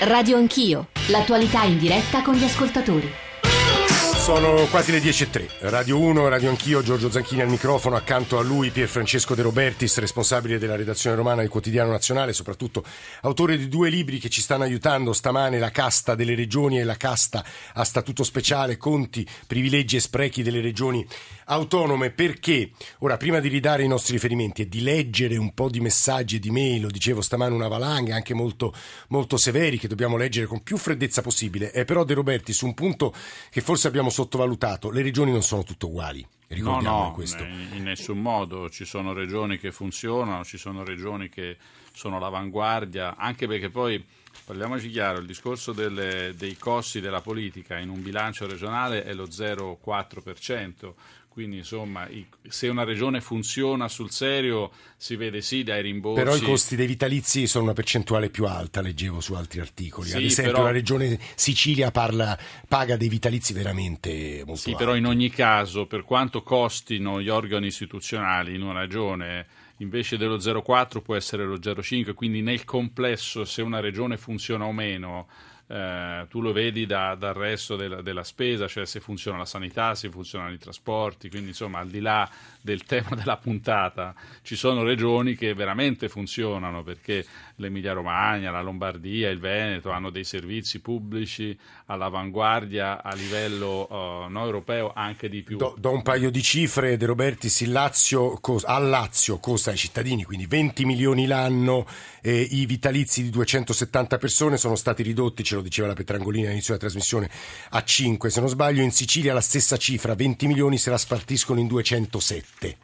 Radio Anch'io, l'attualità in diretta con gli ascoltatori. Sono quasi le 10.03. Radio 1, Radio Anch'io, Giorgio Zanchini al microfono, accanto a lui Pier Francesco De Robertis, responsabile della redazione romana del Quotidiano Nazionale, soprattutto autore di due libri che ci stanno aiutando stamane, La casta delle regioni e La casta a statuto speciale, conti, privilegi e sprechi delle regioni autonome. Perché? Ora, prima di ridare i nostri riferimenti e di leggere un po' di messaggi e di mail, lo dicevo stamane una valanga, anche molto, molto severi, che dobbiamo leggere con più freddezza possibile, eh, però De Robertis, un punto che forse abbiamo sottovalutato, le regioni non sono tutte uguali. Ricordiamo no, no, questo. in nessun modo. Ci sono regioni che funzionano, ci sono regioni che sono all'avanguardia, anche perché poi, parliamoci chiaro, il discorso delle, dei costi della politica in un bilancio regionale è lo 0,4%. Quindi insomma, se una regione funziona sul serio si vede sì dai rimborsi. Però i costi dei vitalizi sono una percentuale più alta, leggevo su altri articoli. Sì, Ad esempio però... la regione Sicilia parla, paga dei vitalizi veramente molto Sì, alti. però in ogni caso, per quanto costino gli organi istituzionali in una regione invece dello 0,4 può essere lo 0,5, quindi nel complesso se una regione funziona o meno eh, tu lo vedi da, dal resto della, della, spesa, cioè se funziona la sanità, se funzionano i trasporti, quindi insomma al di là del tema della puntata ci sono regioni che veramente funzionano perché l'Emilia Romagna, la Lombardia, il Veneto hanno dei servizi pubblici all'avanguardia a livello uh, no, europeo anche di più. Do, do, un paio di cifre, De Robertis, il Lazio, al Lazio costa ai cittadini, quindi 20 milioni l'anno, eh, i vitalizi di 270 persone sono stati ridotti, ce lo diceva la Petrangolini all'inizio della trasmissione, a 5 se non sbaglio, in Sicilia la stessa cifra, 20 milioni se la spartiscono in 207.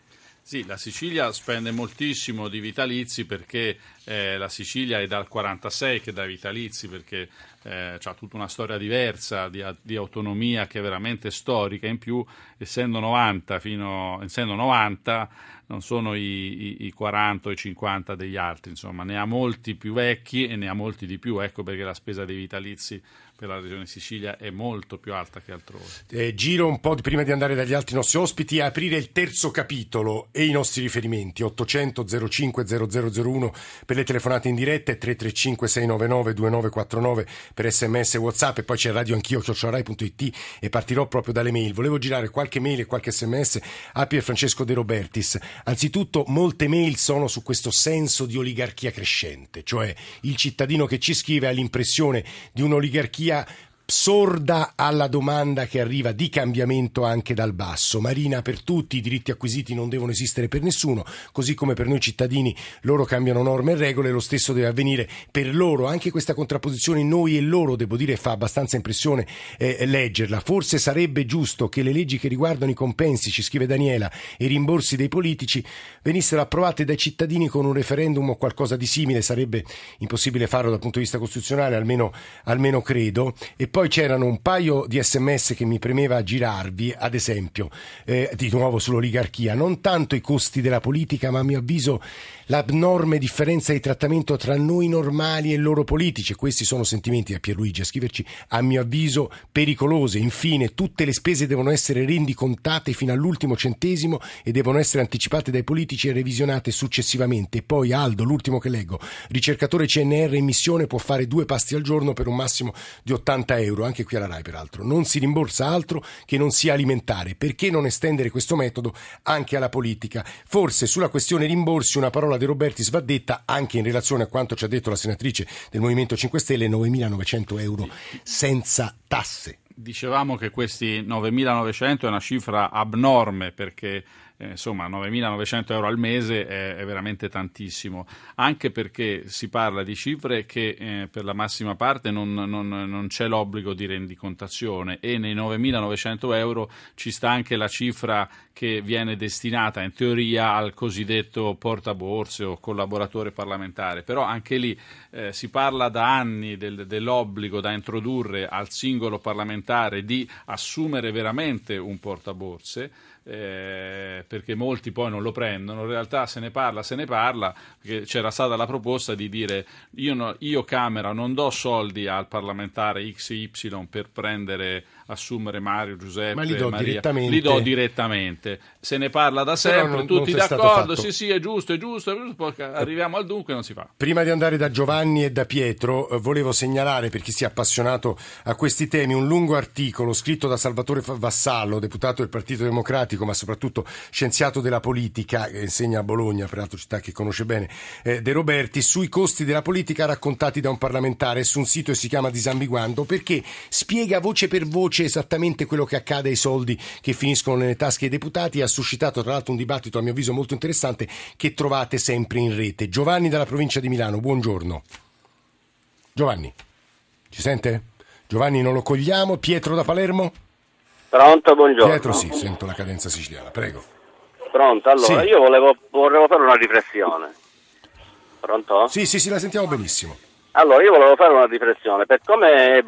Sì, la Sicilia spende moltissimo di vitalizi perché eh, la Sicilia è dal 46 che dà vitalizi perché eh, ha tutta una storia diversa di, di, autonomia che è veramente storica. In più, essendo 90, fino, essendo 90 non sono i, i, i 40 o i 50 degli altri, insomma, ne ha molti più vecchi e ne ha molti di più. Ecco perché la spesa dei vitalizi per la regione Sicilia è molto più alta che altrove. Eh, giro un po' di, prima di andare dagli altri nostri ospiti a aprire il terzo capitolo e i nostri riferimenti 800 05 0001 per le telefonate in diretta e 335 699 2949 per sms e whatsapp e poi c'è radio anch'io chiocciorai.it e partirò proprio dalle mail. Volevo girare qualche mail e qualche sms a Pier Francesco De Robertis. Anzitutto molte mail sono su questo senso di oligarchia crescente, cioè il cittadino che ci scrive ha l'impressione di un'oligarchia sorda alla domanda che arriva di cambiamento anche dal basso. Marina per tutti, i diritti acquisiti non devono esistere per nessuno, così come per noi cittadini loro cambiano norme e regole, lo stesso deve avvenire per loro. Anche questa contrapposizione noi e loro, devo dire, fa abbastanza impressione eh, leggerla. Forse sarebbe giusto che le leggi che riguardano i compensi, ci scrive Daniela, e i rimborsi dei politici venissero approvate dai cittadini con un referendum o qualcosa di simile, sarebbe impossibile farlo dal punto di vista costituzionale, almeno, almeno credo. E poi c'erano un paio di sms che mi premeva girarvi, ad esempio, eh, di nuovo sull'oligarchia, non tanto i costi della politica, ma a mio avviso l'abnorme differenza di trattamento tra noi normali e loro politici. E questi sono sentimenti da Pierluigi a scriverci, a mio avviso, pericolose. Infine, tutte le spese devono essere rendicontate fino all'ultimo centesimo e devono essere anticipate dai politici e revisionate successivamente. E poi, Aldo, l'ultimo che leggo, ricercatore CNR in missione può fare due pasti al giorno per un massimo di 80 euro, anche qui alla RAI peraltro. Non si rimborsa altro che non sia alimentare. Perché non estendere questo metodo anche alla politica? Forse sulla questione rimborsi una parola De Robertis va detta anche in relazione a quanto ci ha detto la senatrice del Movimento 5 Stelle, 9.900 euro senza tasse. Dicevamo che questi 9.900 è una cifra abnorme perché eh, insomma 9.900 euro al mese è, è, veramente tantissimo, anche perché si parla di cifre che eh, per la massima parte non, non, non, c'è l'obbligo di rendicontazione e nei 9.900 euro ci sta anche la cifra che viene destinata in teoria al cosiddetto portaborse o collaboratore parlamentare, però anche lì eh, si parla da anni del, dell'obbligo da introdurre al singolo parlamentare di assumere veramente un portaborse eh, perché molti poi non lo prendono, in realtà se ne parla, se ne parla, perché c'era stata la proposta di dire io, no, io Camera non do soldi al parlamentare XY per prendere, assumere Mario, Giuseppe, Ma li do Maria, direttamente. li do direttamente, se ne parla da sempre, non- tutti non d'accordo, sì sì è giusto, è giusto, è giusto, poi arriviamo al dunque e non si fa. Prima di andare da Giovanni e da Pietro, eh, volevo segnalare per chi sia appassionato a questi temi un lungo articolo scritto da Salvatore Vassallo, deputato del Partito Democratico, ma soprattutto scienziato della politica, che insegna a Bologna, peraltro città che conosce bene, eh, De Roberti, sui costi della politica raccontati da un parlamentare su un sito che si chiama Disambiguando, perché spiega voce per voce esattamente quello che accade ai soldi che finiscono nelle tasche dei deputati ha suscitato tra l'altro un dibattito a mio avviso molto interessante che trovate sempre in rete. Giovanni dalla provincia di Milano, buongiorno. Giovanni, ci sente? Giovanni non lo cogliamo. Pietro da Palermo? Pronto, buongiorno. Pietro sì, sento la cadenza siciliana, prego. Pronto, allora Sì. io volevo, volevo fare una riflessione. Pronto? Sì, sì, sì, la sentiamo benissimo. Allora io volevo fare una riflessione per come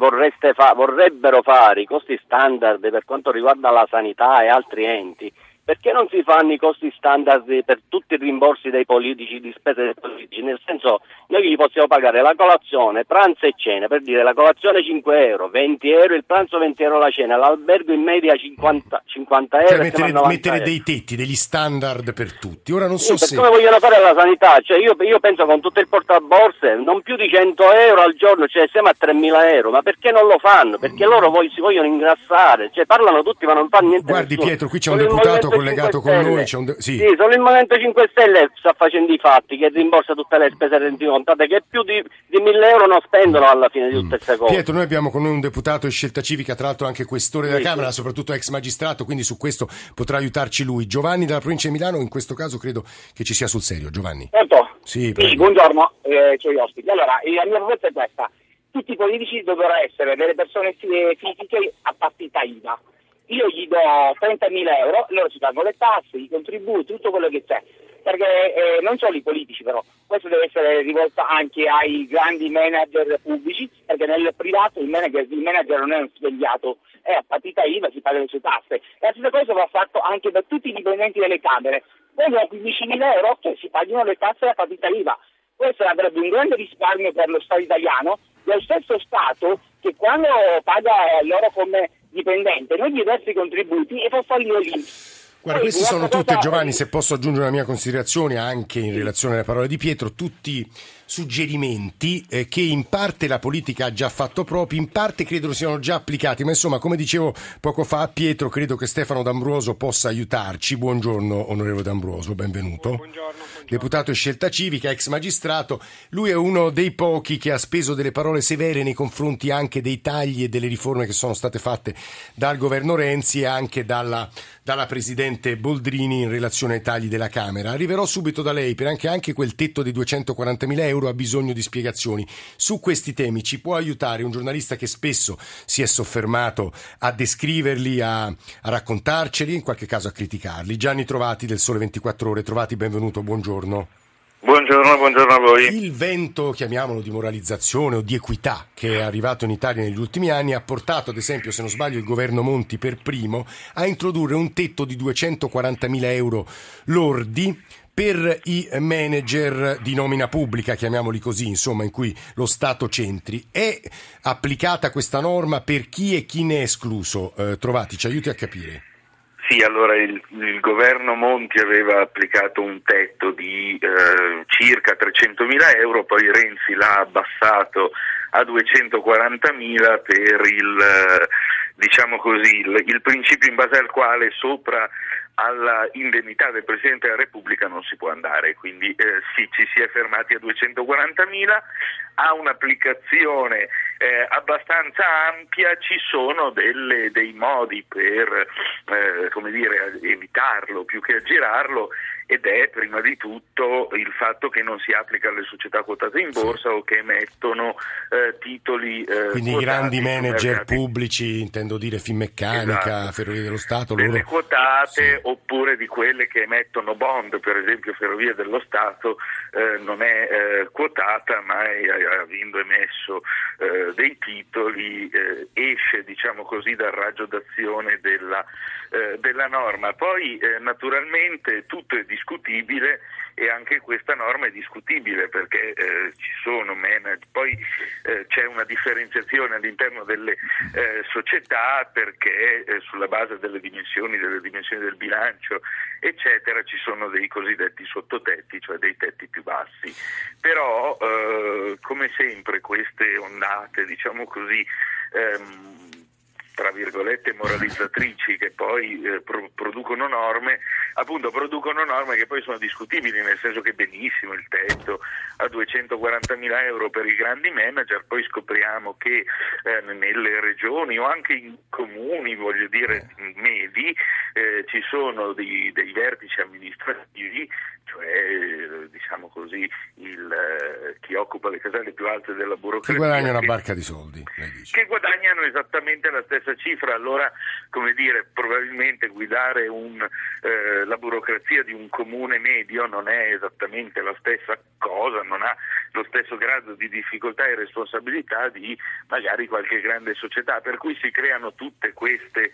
fa- vorrebbero fare i costi standard per quanto riguarda la sanità e altri enti. Perché non si fanno i costi standard per tutti i rimborsi dei politici, di spese dei politici? Nel senso, noi gli possiamo pagare la colazione, pranzo e cena, per dire la colazione 5 euro, 20 euro, il pranzo 20 euro la cena, l'albergo in media 50, 50 euro. Cioè mettere, siamo a 90 mettere dei tetti, degli standard per tutti. Ora non Sì, so per se... come vogliono fare la sanità, cioè io, io penso con tutto il portaborse non più di 100 euro al giorno, cioè siamo a 3.000 euro, ma perché non lo fanno? Perché loro poi si vogliono ingrassare, cioè parlano tutti ma non fanno niente Guardi nessuno. Pietro, qui c'è un il deputato collegato 5 con noi. C'è un sì. Sì, solo il Movimento 5 Stelle sta facendo i fatti, che rimborsa tutte le spese rendicontate, che più di, di 1.000 euro non spendono alla fine di tutte queste cose. Pietro, noi abbiamo con noi un deputato di scelta civica, tra l'altro anche questore della Sì, Camera, sì. soprattutto ex magistrato, quindi su questo potrà aiutarci lui. Giovanni dalla provincia di Milano, in questo caso credo che ci sia sul serio. Giovanni. Pronto? Sì, prego. buongiorno, eh, gli ospiti. Allora, eh, la mia proposta è questa. Tutti i politici dovrebbero essere delle persone fi- fisiche a partita IVA. Io gli do 30.000 euro, loro ci pagano le tasse, i contributi, tutto quello che c'è. Perché eh, non solo i politici però, questo deve essere rivolto anche ai grandi manager pubblici, perché nel privato il manager, il manager non è un svegliato, è a partita IVA, si paga le sue tasse. La stessa cosa va fatto anche per tutti i dipendenti delle Camere. Vogliono 15.000 euro che si paghino le tasse a partita IVA. Questo avrebbe un grande risparmio per lo Stato italiano, lo stesso Stato che quando paga loro come dipendente non gli versa i contributi e fa fallire l'INPS. Guarda, Poi, queste sono cosa- Giovanni, se posso aggiungere una mia considerazione anche in relazione alle parole di Pietro, tutti suggerimenti eh, che in parte la politica ha già fatto propri, in parte credo siano già applicati, ma insomma, come dicevo poco fa a Pietro, credo che Stefano D'Ambruoso possa aiutarci. Buongiorno, onorevole D'Ambruoso, benvenuto. Deputato e scelta civica, ex magistrato, lui è uno dei pochi che ha speso delle parole severe nei confronti anche dei tagli e delle riforme che sono state fatte dal governo Renzi e anche dalla, dalla Presidente Boldrini in relazione ai tagli della Camera. Arriverò subito da lei perché anche quel tetto di 240.000 euro ha bisogno di spiegazioni. Su questi temi ci può aiutare un giornalista che spesso si è soffermato a descriverli, a, a raccontarceli, in qualche caso a criticarli. Gianni Trovati del Sole 24 Ore. Trovati, benvenuto, buongiorno. Buongiorno, buongiorno a voi. Il vento, chiamiamolo di moralizzazione o di equità, che è arrivato in Italia negli ultimi anni, ha portato, ad esempio, se non sbaglio, il governo Monti per primo a introdurre un tetto di 240.000 euro lordi per i manager di nomina pubblica, chiamiamoli così, insomma, in cui lo Stato centri. È applicata questa norma per chi e chi ne è escluso? Eh, trovati, ci aiuti a capire. Sì, allora il, il governo Monti aveva applicato un tetto di eh, circa 300.000 euro, poi Renzi l'ha abbassato a 240.000 per il, eh, diciamo così, il, il principio in base al quale sopra alla indennità del Presidente della Repubblica non si può andare, quindi eh, sì, ci si è fermati a 240.000, ha un'applicazione eh, abbastanza ampia, ci sono delle, dei modi per eh, dire, evitarlo più che aggirarlo ed è prima di tutto il fatto che non si applica alle società quotate in borsa sì. o che emettono eh, titoli eh, quindi i grandi manager pubblici intendo dire Finmeccanica, esatto. Ferrovie dello Stato delle loro... quotate sì. oppure di quelle che emettono bond per esempio Ferrovie dello Stato eh, non è eh, quotata ma è, avendo emesso eh, dei titoli eh, esce diciamo così dal raggio d'azione della, della norma poi naturalmente tutto è discutibile e anche questa norma è discutibile perché eh, ci sono manager, poi eh, c'è una differenziazione all'interno delle eh, società perché eh, sulla base delle dimensioni, delle dimensioni del bilancio eccetera ci sono dei cosiddetti sottotetti, cioè dei tetti più bassi. Però eh, come sempre queste ondate, diciamo così, ehm, tra virgolette moralizzatrici che poi eh, pro- producono norme, appunto producono norme che poi sono discutibili, nel senso che benissimo il tetto a 240.000 euro per i grandi manager, poi scopriamo che eh, nelle regioni o anche in comuni, voglio dire medi, eh, ci sono dei, dei vertici amministrativi cioè diciamo così il, eh, chi occupa le caselle più alte della burocrazia. Che guadagnano una barca di soldi. Che guadagnano esattamente la stessa cifra, allora come dire, probabilmente guidare un, eh, la burocrazia di un comune medio non è esattamente la stessa cosa, non ha lo stesso grado di difficoltà e responsabilità di magari qualche grande società, per cui si creano tutte queste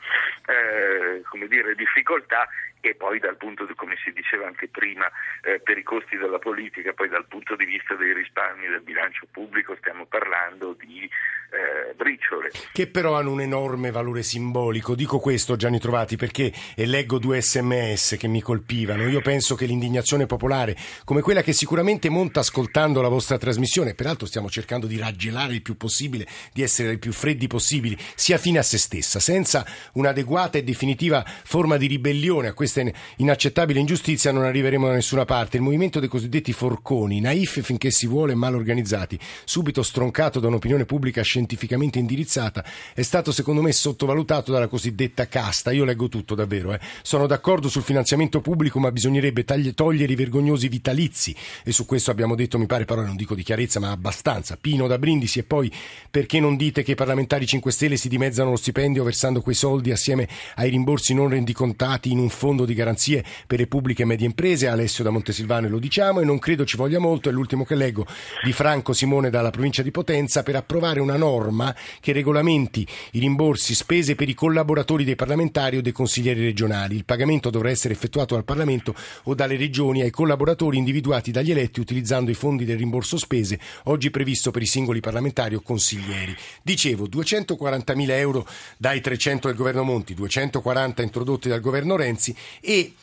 eh, dire, difficoltà e poi dal punto di, come si diceva anche prima, eh, per i costi della politica, poi dal punto di vista dei risparmi del bilancio pubblico stiamo parlando di eh, briciole. Che però hanno un enorme valore simbolico. Dico questo, Gianni Trovati, perché e leggo due sms che mi colpivano. Io penso che l'indignazione popolare, come quella che sicuramente monta ascoltando la vostra trasmissione, peraltro stiamo cercando di raggelare il più possibile, di essere i più freddi possibili, sia fine a se stessa, senza un'adeguata e definitiva forma di ribellione a questa questa inaccettabile ingiustizia non arriveremo da nessuna parte. Il movimento dei cosiddetti forconi, naif finché si vuole mal organizzati, subito stroncato da un'opinione pubblica scientificamente indirizzata, è stato secondo me sottovalutato dalla cosiddetta casta. Io leggo tutto davvero. Eh. Sono d'accordo sul finanziamento pubblico, ma bisognerebbe tagli- togliere i vergognosi vitalizi. E su questo abbiamo detto, mi pare, parole non dico di chiarezza, ma abbastanza. Pino da Brindisi e poi perché non dite che i parlamentari 5 Stelle si dimezzano lo stipendio versando quei soldi assieme ai rimborsi non rendicontati in un fondo fondo di garanzie per le pubbliche e medie imprese, Alessio da Montesilvano lo diciamo e non credo ci voglia molto, è l'ultimo che leggo di Franco Simone dalla provincia di Potenza per approvare una norma che regolamenti i rimborsi spese per i collaboratori dei parlamentari o dei consiglieri regionali. Il pagamento dovrà essere effettuato dal Parlamento o dalle regioni ai collaboratori individuati dagli eletti utilizzando i fondi del rimborso spese oggi previsto per i singoli parlamentari o consiglieri. Dicevo 240.000 euro dai 300 del governo Monti, 240 introdotti dal governo Renzi e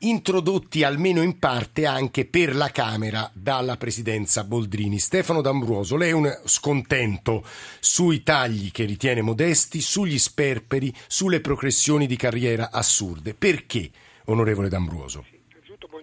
introdotti almeno in parte anche per la Camera dalla presidenza Boldrini. Stefano D'Ambruoso, lei è un scontento sui tagli che ritiene modesti, sugli sperperi, sulle progressioni di carriera assurde. Perché, onorevole D'Ambruoso?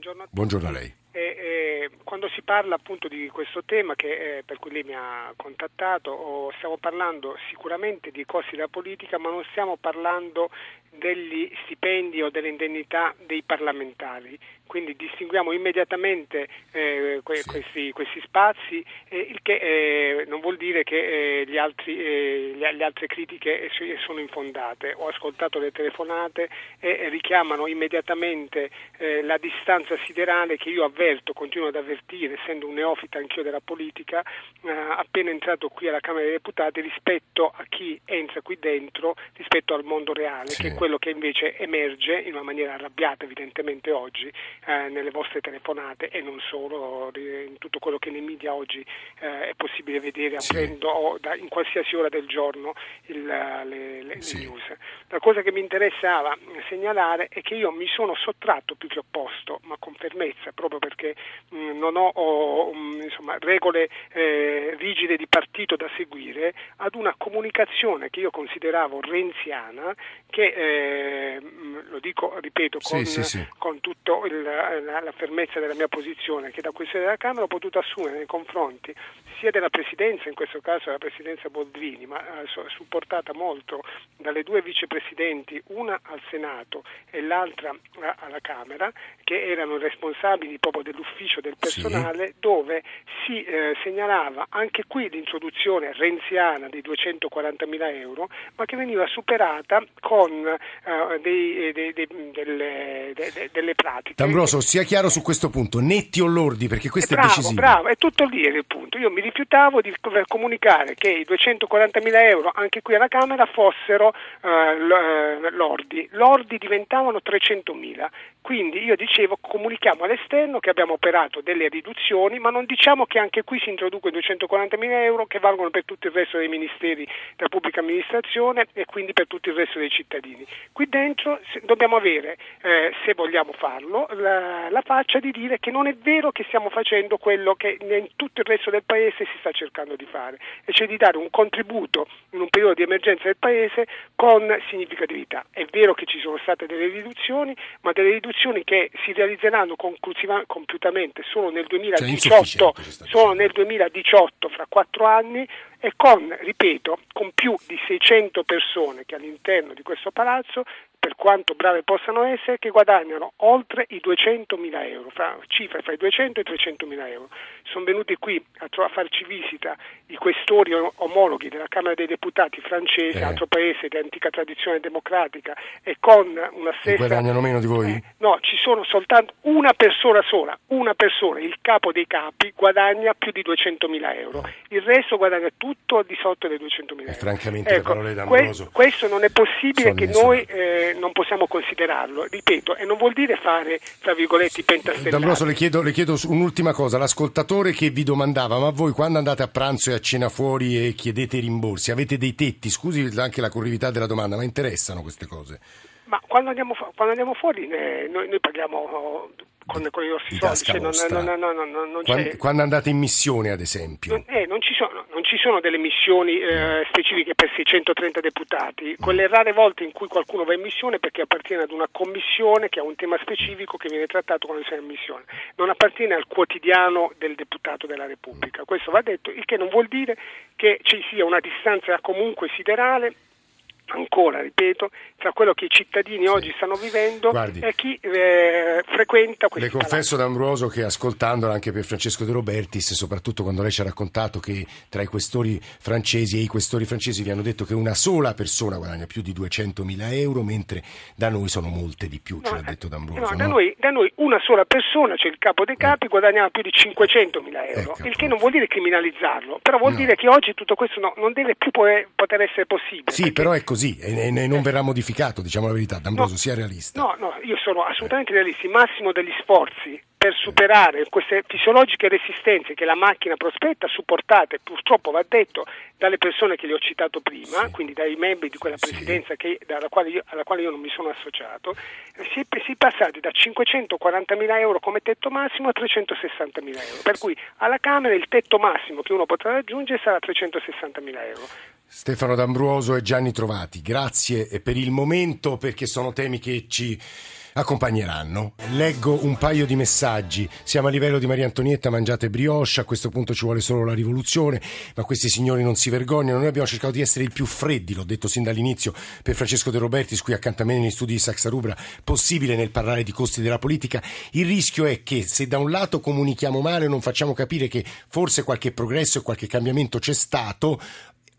buongiorno a, buongiorno a lei. Eh, eh, quando si parla appunto di questo tema che, eh, per cui lei mi ha contattato, oh, stiamo parlando sicuramente di costi della politica, ma non stiamo parlando degli stipendi o delle indennità dei parlamentari. Quindi distinguiamo immediatamente eh, que- sì. questi, questi, spazi, eh, il che eh, non vuol dire che eh, altri, eh, le, le, altre critiche sono infondate. Ho ascoltato le telefonate e richiamano immediatamente eh, la distanza siderale che io avverto, continuo ad avvertire, essendo un neofita anch'io della politica, appena entrato qui alla Camera dei Deputati, rispetto a chi entra qui dentro, rispetto al mondo reale, sì. Quello che invece emerge in una maniera arrabbiata evidentemente oggi eh, nelle vostre telefonate e non solo, in tutto quello che nei media oggi eh, è possibile vedere sì. aprendo da, in qualsiasi ora del giorno il, le, le, sì. news. La cosa che mi interessava segnalare è che io mi sono sottratto più che opposto, ma con fermezza, proprio perché mh, mm, non ho, ho mh, insomma, regole eh, rigide di partito da seguire, ad una comunicazione che io consideravo renziana che eh, eh, lo dico, ripeto, con, sì, sì, sì. con tutta la, la, fermezza della mia posizione, che da questa della Camera ho potuto assumere nei confronti sia della Presidenza, in questo caso la Presidenza Boldrini, ma eh, supportata molto dalle due vicepresidenti, una al Senato e l'altra alla Camera, che erano responsabili proprio dell'ufficio del personale, dove si eh, segnalava anche qui l'introduzione renziana di 240 mila euro, ma che veniva superata con eh, dei, dei, dei, delle, delle, pratiche. D'Ambroso, sia chiaro su questo punto, netti o lordi, perché questo bravo, è decisivo. Bravo, è tutto lì il punto. Io mi rifiutavo di comunicare che i 240 mila euro anche qui alla Camera fossero eh, eh lordi. Lordi diventavano 300 mila. Quindi io dicevo comunichiamo all'esterno che abbiamo operato delle riduzioni, ma non diciamo che anche qui si introducono 240 mila euro che valgono per tutto il resto dei ministeri della pubblica amministrazione e quindi per tutto il resto dei cittadini. Qui dentro dobbiamo avere, eh, se vogliamo farlo, la, la, faccia di dire che non è vero che stiamo facendo quello che in tutto il resto del Paese si sta cercando di fare, e cioè di dare un contributo in un periodo di emergenza del Paese con significatività. È vero che ci sono state delle riduzioni, ma delle riduzioni che si realizzeranno compiutamente solo nel 2018, cioè solo nel 2018 fra quattro anni e con, ripeto, con più di 600 persone che all'interno di questo palazzo per quanto brave possano essere, che guadagnano oltre i 200 mila euro, fra, cifre fra i 200 e i 300 mila euro. Sono venuti qui a, a, farci visita i questori omologhi della Camera dei Deputati francese, eh. altro paese di antica tradizione democratica, e con una stessa... E guadagnano meno di voi? Eh, no, ci sono soltanto una persona sola, una persona, il capo dei capi, guadagna più di 200 mila euro. Il resto guadagna tutto al di sotto dei 200 mila euro. E francamente ecco, le parole d'Ambroso... Que- questo non è possibile che noi... Eh, non possiamo considerarlo, ripeto, e non vuol dire fare, tra virgolette, pentastellati. D'Ambroso, le chiedo, le chiedo un'ultima cosa, l'ascoltatore che vi domandava, ma voi quando andate a pranzo e a cena fuori e chiedete rimborsi, avete dei tetti? Scusi anche la corrività della domanda, ma interessano queste cose? Ma quando andiamo, quando andiamo fuori ne, noi, noi, paghiamo con, con i nostri soldi, cioè non, non, non quando, quando, andate in missione, ad esempio? Eh, non, ci sono, non, ci sono, delle missioni eh, specifiche per 630 deputati. Quelle rare volte in cui qualcuno va in missione perché appartiene ad una commissione che ha un tema specifico che viene trattato quando si è in missione. Non appartiene al quotidiano del deputato della Repubblica. Questo va detto, il che non vuol dire che ci sia una distanza comunque siderale ancora, ripeto, tra quello che i cittadini sì. oggi stanno vivendo Guardi, e chi eh, frequenta questi Le confesso D'Ambroso che ascoltandola anche per Francesco De Robertis, soprattutto quando lei ci ha raccontato che tra i questori francesi e i questori francesi vi hanno detto che una sola persona guadagna più di 200 mila euro, mentre da noi sono molte di più, no, ce l'ha detto D'Ambroso. No, no? Da, noi, da, noi, una sola persona, cioè il capo dei capi, eh. guadagnava più di 500 mila euro, ecco, il che non vuol dire criminalizzarlo, però vuol dire che oggi tutto questo non deve più poter essere possibile. Sì, però è così così e, e non verrà modificato, diciamo la verità. D'Ambroso, no, sia realista. No, no, io sono assolutamente realista. Il massimo degli sforzi per superare queste fisiologiche resistenze che la macchina prospetta, supportate purtroppo va detto dalle persone che le ho citato prima, sì. quindi dai membri di quella presidenza sì. che, quale io, alla quale io non mi sono associato, si è, si è passati da 540 mila euro come tetto massimo a 360 mila euro, per cui alla Camera il tetto massimo che uno potrà raggiungere sarà 360 mila euro. Stefano D'Ambruoso e Gianni Trovati, grazie per il momento perché sono temi che ci accompagneranno. Leggo un paio di messaggi. Siamo a livello di Maria Antonietta, mangiate brioche, a questo punto ci vuole solo la rivoluzione, ma questi signori non si vergognano. Noi abbiamo cercato di essere il più freddi, l'ho detto sin dall'inizio, per Francesco De Robertis, qui accanto a me negli studi di Saxa Rubra, possibile nel parlare di costi della politica. Il rischio è che se da un lato comunichiamo male, non facciamo capire che forse qualche progresso e qualche cambiamento c'è stato,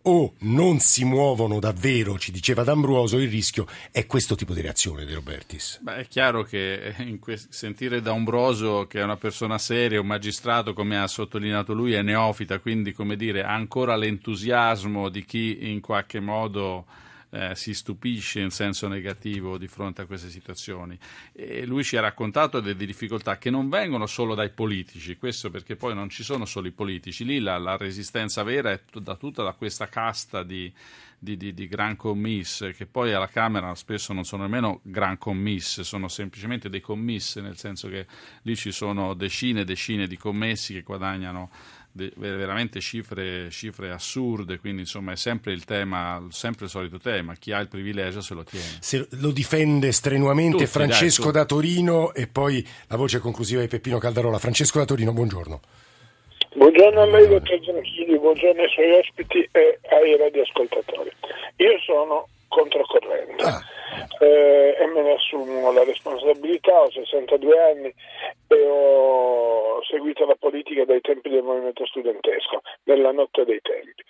o non si muovono davvero, ci diceva D'Ambruoso, il rischio è questo tipo di reazione De Robertis. Beh, è chiaro che que- sentire D'Ambruoso, che è una persona seria, un magistrato, come ha sottolineato lui, è neofita, quindi come dire, ha ancora l'entusiasmo di chi in qualche modo eh, si stupisce in senso negativo di fronte a queste situazioni. E lui ci ha raccontato delle difficoltà che non vengono solo dai politici, questo perché poi non ci sono solo i politici, lì la, la resistenza vera è da tutta da questa casta di, di, di, di, gran commiss, che poi alla Camera spesso non sono nemmeno gran commiss, sono semplicemente dei commiss, nel senso che lì ci sono decine e decine di commessi che guadagnano veramente cifre, cifre, assurde, quindi insomma è sempre il tema, sempre il solito tema, chi ha il privilegio se lo tiene. Se lo difende strenuamente Tutti, Francesco dai, da Torino e poi la voce conclusiva di Peppino Caldarola. Francesco da Torino, buongiorno. Buongiorno a lei, dottor Zanchini, buongiorno ai suoi ospiti e ai radioascoltatori. Io sono controcorrente ah. eh, e me ne assumo la responsabilità, ho 62 anni e ho seguito la politica dai tempi del movimento studentesco, nella notte dei tempi.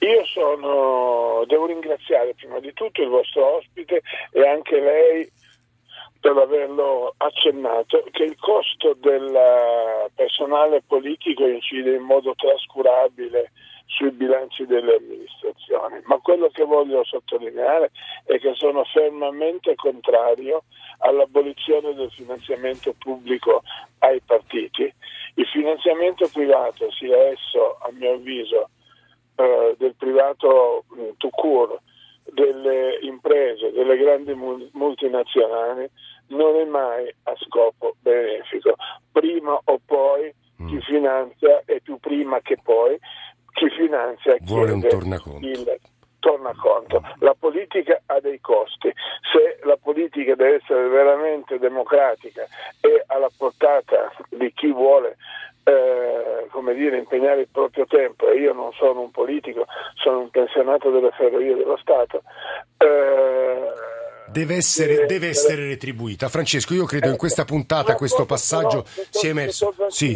Io sono, devo ringraziare prima di tutto il vostro ospite e anche lei per averlo accennato, che il costo del personale politico incide in modo trascurabile sui bilanci delle amministrazioni, ma quello che voglio sottolineare è che sono fermamente contrario all'abolizione del finanziamento pubblico ai partiti. Il finanziamento privato, sia esso a mio avviso eh, del privato mm, to cure, delle imprese, delle grandi multinazionali, non è mai a scopo benefico. Prima o poi chi mm. finanzia e più prima che poi chi finanzia vuole un tornaconto. Il tornaconto. La politica ha dei costi. Se la politica deve essere veramente democratica e alla portata di chi vuole eh, come dire, impegnare il proprio tempo, e io non sono un politico, sono un pensionato delle ferrovie dello Stato, eh, deve essere, deve essere, retribuita. Francesco, io credo in questa puntata questo passaggio sia emerso. Sì.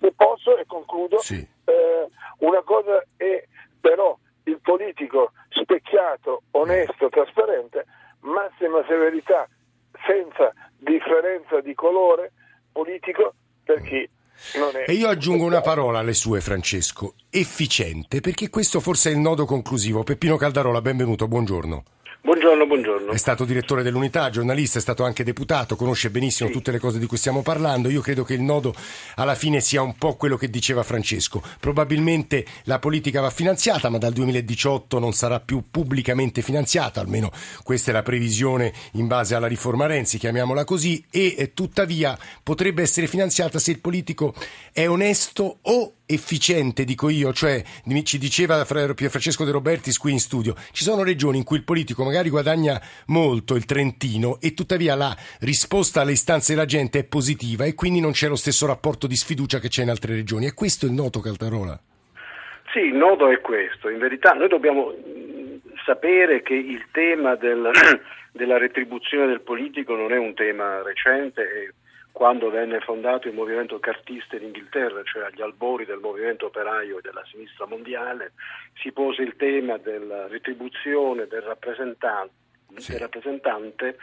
Se posso e concludo, sì. eh, una cosa è però il politico specchiato, onesto, trasparente, massima severità, senza differenza di colore politico per chi non è. E io aggiungo una parola alle sue, Francesco, efficiente, perché questo forse è il nodo conclusivo. Peppino Caldarola, benvenuto, buongiorno. Buongiorno, buongiorno. È stato direttore dell'unità, giornalista, è stato anche deputato, conosce benissimo sì. tutte le cose di cui stiamo parlando. Io credo che il nodo alla fine sia un po' quello che diceva Francesco. Probabilmente la politica va finanziata, ma dal 2018 non sarà più pubblicamente finanziata, almeno questa è la previsione in base alla riforma Renzi, chiamiamola così, e eh, tuttavia potrebbe essere finanziata se il politico è onesto o efficiente, dico io, cioè ci diceva Francesco De Robertis qui in studio, ci sono regioni in cui il politico magari guadagna molto, il Trentino, e tuttavia la risposta alle istanze della gente è positiva e quindi non c'è lo stesso rapporto di sfiducia che c'è in altre regioni. È questo il noto Caltarola? Sì, il nodo è questo. In verità noi dobbiamo sapere che il tema del, della retribuzione del politico non è un tema recente e quando venne fondato il movimento cartista in Inghilterra, cioè agli albori del movimento operaio e della sinistra mondiale, si pose il tema della retribuzione del rappresentante, sì. del rappresentante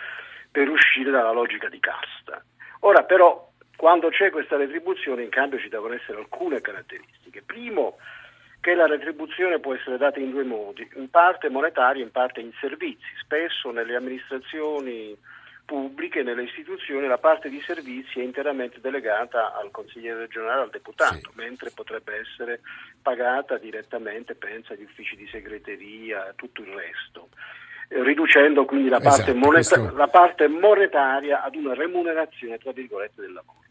per uscire dalla logica di casta. Ora però, quando c'è questa retribuzione, in cambio ci devono essere alcune caratteristiche. Primo, che la retribuzione può essere data in due modi, in parte monetaria, in parte in servizi. Spesso nelle amministrazioni pubbliche nelle istituzioni la parte di servizi è interamente delegata al consigliere regionale, al deputato, sì. mentre potrebbe essere pagata direttamente, pensa agli uffici di segreteria, tutto il resto eh, riducendo quindi la parte, esatto, moneta- questo... la parte, monetaria ad una remunerazione tra virgolette del lavoro.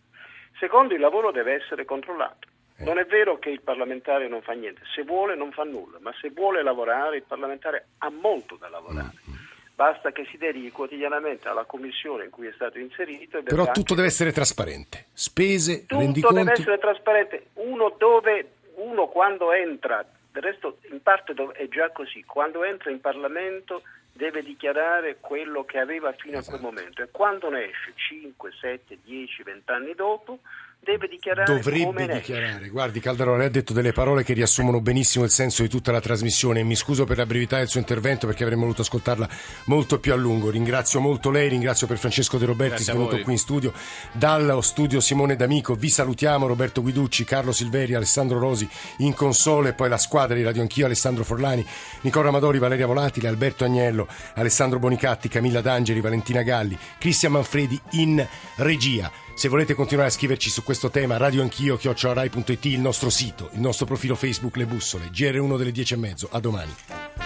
Secondo, il lavoro deve essere controllato. Eh. Non è vero che il parlamentare non fa niente, se vuole non fa nulla, ma se vuole lavorare il parlamentare ha molto da lavorare. Mm-hmm basta che si dedichi quotidianamente alla commissione in cui è stato inserito. Però tutto deve essere trasparente, spese, tutto rendiconti. Tutto deve essere trasparente, uno, dove, uno quando entra, del resto in parte è già così, quando entra in Parlamento deve dichiarare quello che aveva fino esatto. a quel esatto. momento e quando ne esce 5, 7, 10, 20 anni dopo deve dichiarare dovrebbe dichiarare. Guardi Calderone lei ha detto delle parole che riassumono benissimo il senso di tutta la trasmissione. Mi scuso per la brevità del suo intervento perché avremmo voluto ascoltarla molto più a lungo. Ringrazio molto lei ringrazio per Francesco De Roberti venuto qui in studio. Dallo studio Simone D'Amico vi salutiamo Roberto Guiducci Carlo Silveri Alessandro Rosi in console e poi la squadra di Radio Anch'io Alessandro Forlani Nicola Amadori Valeria Volatile Alberto Agnello Alessandro Bonicatti Camilla D'Angeli Valentina Galli Cristian Manfredi in regia se volete continuare a scriverci su questo tema, radio anch'io, chiocciolarai.it, il nostro sito, il nostro profilo Facebook Le Bussole, GR1 delle 10 e mezzo. A domani.